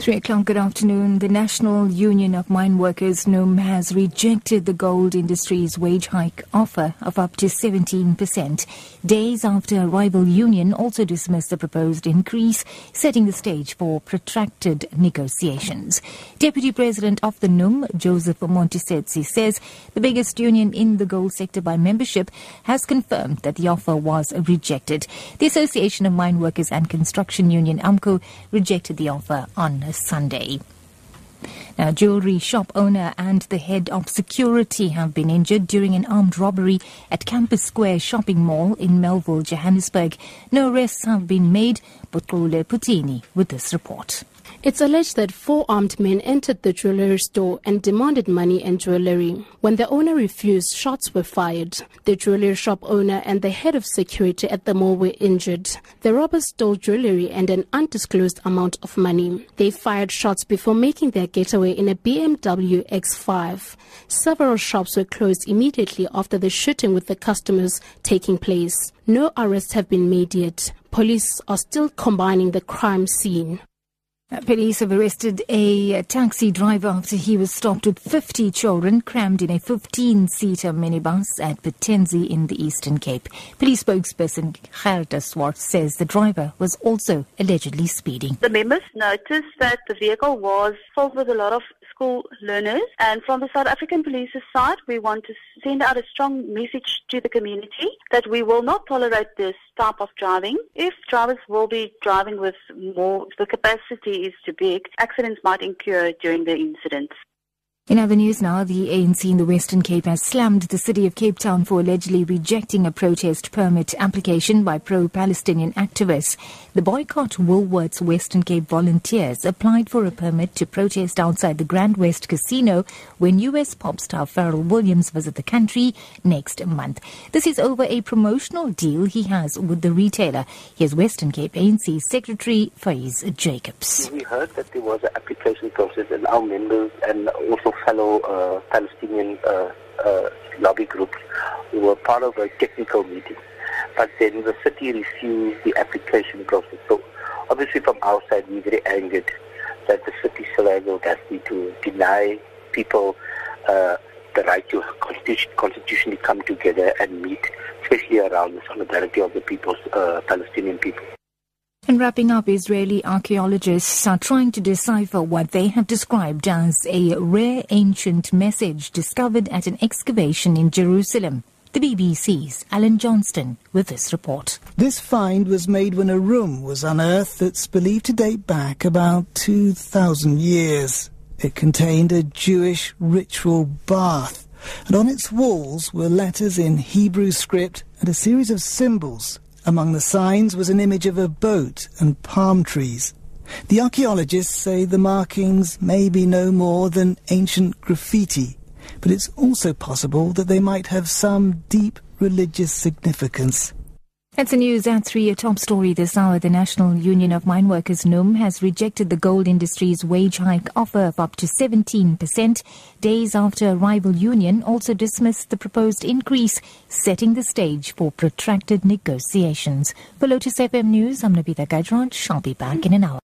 Three o'clock good afternoon. The National Union of Mine Workers, NUM, has rejected the gold industry's wage hike offer of up to 17%. Days after a rival union also dismissed the proposed increase, setting the stage for protracted negotiations. Deputy President of the NUM, Joseph Montesetse, says the biggest union in the gold sector by membership has confirmed that the offer was rejected. The Association of Mine Workers and Construction Union, AMCU, rejected the offer on Sunday. Now, jewelry shop owner and the head of security have been injured during an armed robbery at Campus Square shopping mall in Melville, Johannesburg. No arrests have been made, but Kule Putini with this report. It's alleged that four armed men entered the jewelry store and demanded money and jewelry. When the owner refused, shots were fired. The jewelry shop owner and the head of security at the mall were injured. The robbers stole jewelry and an undisclosed amount of money. They fired shots before making their getaway in a BMW X5. Several shops were closed immediately after the shooting with the customers taking place. No arrests have been made yet. Police are still combining the crime scene. Police have arrested a taxi driver after he was stopped with 50 children crammed in a 15-seater minibus at Patensie in the Eastern Cape. Police spokesperson Gerda Swartz says the driver was also allegedly speeding. The members noticed that the vehicle was filled with a lot of school learners. And from the South African Police's side, we want to send out a strong message to the community that we will not tolerate this type of driving. If drivers will be driving with more, the capacity is too big, accidents might occur during the incidents. In other news now, the ANC in the Western Cape has slammed the city of Cape Town for allegedly rejecting a protest permit application by pro-Palestinian activists. The boycott Woolworths Western Cape volunteers applied for a permit to protest outside the Grand West Casino when US pop star Pharrell Williams visit the country next month. This is over a promotional deal he has with the retailer. Here's Western Cape ANC Secretary Faiez Jacobs. We heard that there was an application and our members and also fellow uh, Palestinian uh, uh, lobby groups who were part of a technical meeting. But then the city refused the application process. So obviously from our side we're very angered that the city still has to deny people uh, the right to constitu- constitutionally come together and meet, especially around the solidarity of the people's, uh, Palestinian people. And wrapping up, Israeli archaeologists are trying to decipher what they have described as a rare ancient message discovered at an excavation in Jerusalem. The BBC's Alan Johnston with this report. This find was made when a room was unearthed that's believed to date back about 2,000 years. It contained a Jewish ritual bath, and on its walls were letters in Hebrew script and a series of symbols among the signs was an image of a boat and palm trees. The archaeologists say the markings may be no more than ancient graffiti, but it's also possible that they might have some deep religious significance. That's the news at 3, a top story this hour. The National Union of Mine Workers, NUM, has rejected the gold industry's wage hike offer of up to 17%, days after a rival union also dismissed the proposed increase, setting the stage for protracted negotiations. For Lotus FM News, I'm Navita Gajraj. I'll be back in an hour.